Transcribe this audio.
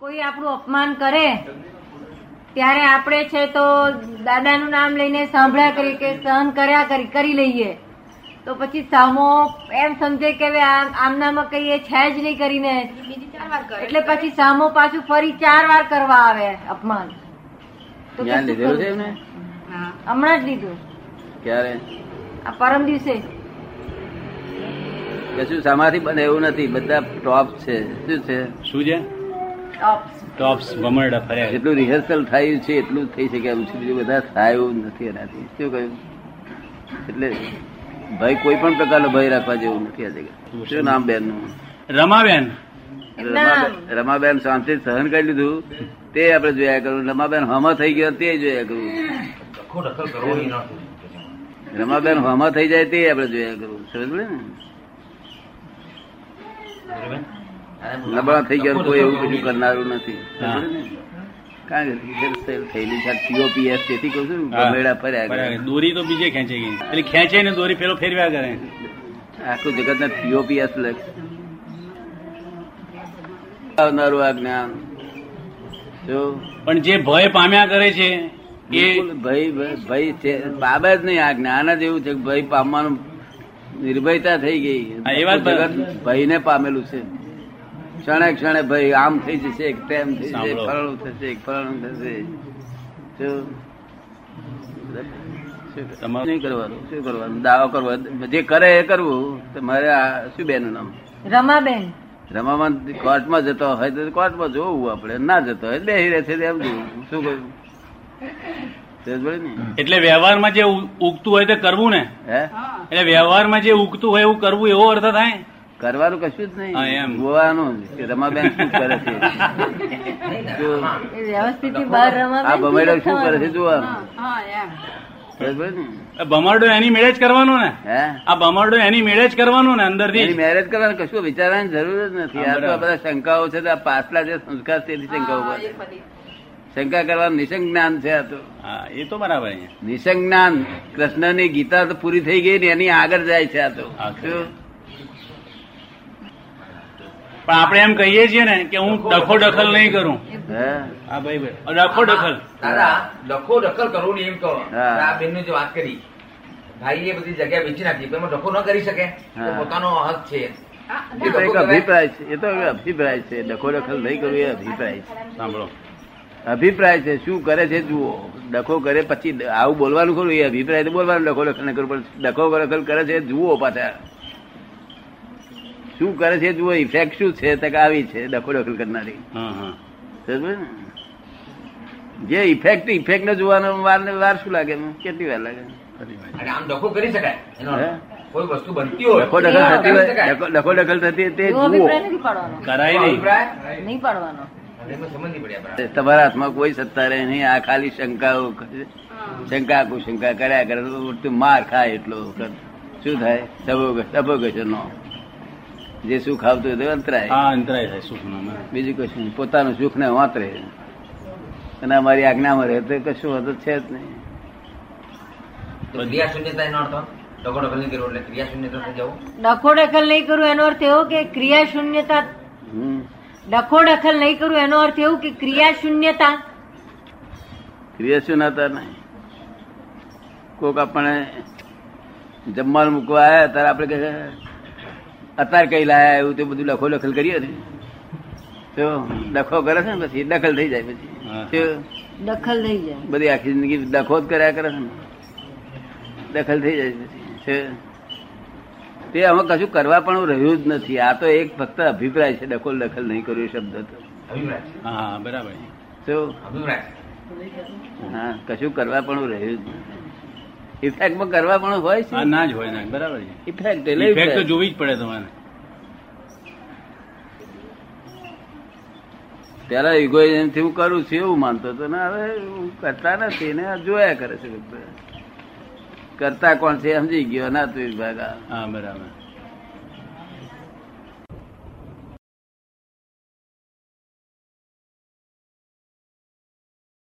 કોઈ આપણું અપમાન કરે ત્યારે આપણે છે તો દાદાનું નામ લઈને સાંભળ્યા કરી કે સહન કર્યા કરી કરી લઈએ. તો પછી સામો એમ સમજે કે હવે આમનામાં કઈ એ છે જ નહીં કરીને. એટલે પછી સામો પાછું ફરી ચાર વાર કરવા આવે અપમાન. તો લીધેલું છે હમણાં જ લીધું ક્યારે? આ પરમ દિવસે. કશું સમાધિ બને એવું નથી બધા ટોપ છે. શું છે? શું છે? ટોપ્સ બમરડા ફર્યા. જેટલું રિહર્સલ થયું છે એટલું જ થઈ શકે એમ છે. બીજું બધા થાય એવું નથી એનાથી. શું કહ્યું? એટલે ભય કોઈ પણ પ્રકારનો ભય રાખવા જેવું નથી આ જગ્યા શું નામ બેનનું રમાબેન. રમાબેન શાંતિ સહન કરી લીધું. તે આપણે જોયા કરું. રમાબેન હમા થઈ ગયો તે જોયા કરું. રમાબેન હમા થઈ જાય તે આપણે જોયા કરું. સમજ ને? નબળા થઈ ગયા. કોઈ એવું બધું કરનારું નથી. હા. સમજ ને? કારણ કે થયેલી છે. પીઓપીએસ તેથી કહું છું ગમેડા ફર્યા દોરી તો બીજે ખેંચે ગઈ. પેલી ખેંચે ને દોરી પેલો ફેરવ્યા કરે. આખું જગત ને પીઓપીએસ લખ આવનારું આ જ્ઞાન. જો. પણ જે ભય પામ્યા કરે છે એ ભય ભય- બાબત જ નહીં આ જ્ઞાન જ એવું છે કે ભય પામવાનું નિર્ભયતા થઈ ગઈ. હા, ને પામેલું છે. ક્ષણે ક્ષણે ભય આમ થઈ જશે એક તેમ થઈ જશે. ફલાણું થશે એક ફલાણું થશે. શું કરવાનું? શું કરવાનું? દાવો કરવો. જે કરે એ કરવું. તમારે આ શું બેન નામ? રમાબેન. રમામાં કોર્ટમાં જતો હોય તો કોર્ટમાં જોવું આપણે. ના જતો હોય બેસી રહે છે એમ જોવું. શું કહ્યું એટલે વ્યવહારમાં જે ઉગતું હોય તે કરવું ને? હે? એટલે વ્યવહારમાં જે ઉગતું હોય એવું કરવું એવો અર્થ થાય? કરવાનું કશું જ નહીં. એમ. જોવાનું રમાબેન શું કરે છે? જો એ વ્યવસ્થિત બહાર રમાબેન આ ભમેડો શું કરે છે જોવાનું? પડી ભમરડો એની મેરેજ કરવાનું કરવાનો ને? આ ભમરડો એની મેરેજ કરવાનું કરવાનો ને અંદરથી? એની મેરેજ કરવાનું? કશું વિચારવાની જરૂર જ નથી. આ તો બધા શંકાઓ છે તો આ પાછલા જે સંસ્કાર છે એની શંકાઓ પર શંકા કરવાનું નિસંગ જ્ઞાન છે આ તો. હા એ તો બરાબર નિસંગ જ્ઞાન કૃષ્ણની ગીતા તો પૂરી થઈ ગઈ ને એની આગળ જાય છે આ તો. પણ આપણે એમ કહીએ છીએ ને કે હું ડખો દખલ નહીં કરું. હા? ભાઈ ભાઈ. ડખો દખલ દાદા ડખો દખલ કરવું નહીં એમ કહો. આ બેન જે વાત કરી ભાઈ એ બધી જગ્યા વેચી નાખી પણ એમાં ડખો ન કરી શકે. પોતાનો હક છે. એ તો એક અભિપ્રાય છે એ તો અભિપ્રાય છે. ડખો દખલ નહીં કરવું એ અભિપ્રાય છે. સાંભળો. અભિપ્રાય છે શું કરે છે જુઓ. ડખો કરે પછી આવું બોલવાનું ખરું એ અભિપ્રાય તો બોલવાનું ડખો દખલ કરવું પણ ડખો રખલ કરે છે જુઓ પાછા. શું કરે છે જુઓ ઇફેક્ટ શું છે તક આવી છે ડખો દખલ કરનારી. હા હા. સમજ ને? જે ઇફેક્ટ ઇફેક્ટ ને જોવાનો વાર ને વાર શું લાગે? કેટલી વાર લાગે? આમ ડખો કરી શકાય? કોઈ વસ્તુ બનતી હોય. ડખો ડખલ થતી તે જુઓ. અભિપ્રાય નથી પાડવાનો. કરાય નહીં. નહીં પાડવાનો. તમારા હાથમાં કોઈ સત્તા રહે નહીં. આ ખાલી શંકાઓ. શંકા કુશંકા કર્યા કરે તો માર ખાય એટલો શું થાય? સબોગેશન નો જે સુખ આવતું હોય તે અંતરાય. અંતરાય થાય સુખનામાં બીજું કશું પોતાનું સુખ ને વાંતરે અને અમારી આજ્ઞામાં રહે તો કશું હતું છે જ નહીં. તો ક્રિયા શૂન્યતા એનો અર્થ? ડખો નહીં કરવું એટલે ક્રિયા શૂન્યતા જવું ડખો નહીં કરવું. એનો અર્થ એવો કે ક્રિયા શૂન્યતા. ડખો દખલ નહીં કરું એનો અર્થ એવું કે ક્રિયા શૂન્યતા. ક્રિયા શૂન્યતા નહીં. કોક આપણે જમવાનું મૂકવા આવ્યા ત્યારે આપણે કહે અત્યારે કઈ લાયા એવું તે બધું લખો લખલ કરીએ ને તો ડખો કરે છે ને પછી દખલ થઈ જાય પછી. દખલ થઈ જાય. બધી આખી જિંદગી ડખો જ કર્યા કરે છે ને. દખલ થઈ જાય પછી? તે આમાં કશું કરવા પણ રહ્યું જ નથી. આ તો એક ફક્ત અભિપ્રાય છે દખલ દખલ નહીં કર્યો શબ્દ તો. હા હા બરાબર. શું હા કશું કરવા પણ રહ્યું જ નથી. ઇફેક્ટમાં કરવા પણ હોય છે? ના જ હોય ના બરાબર છે. ઇફેક્ટ એટલે ઇફેક્ટ તો. જોવી જ પડે તમારે. પેલા ઇગોઇઝમથી હું કરું છું એવું માનતો હતો ને હવે હું કરતા નથી ને જોયા કરે છે. કરતા કોણ છે? સમજી ગયો ના તું ભાગા હા બરાબર.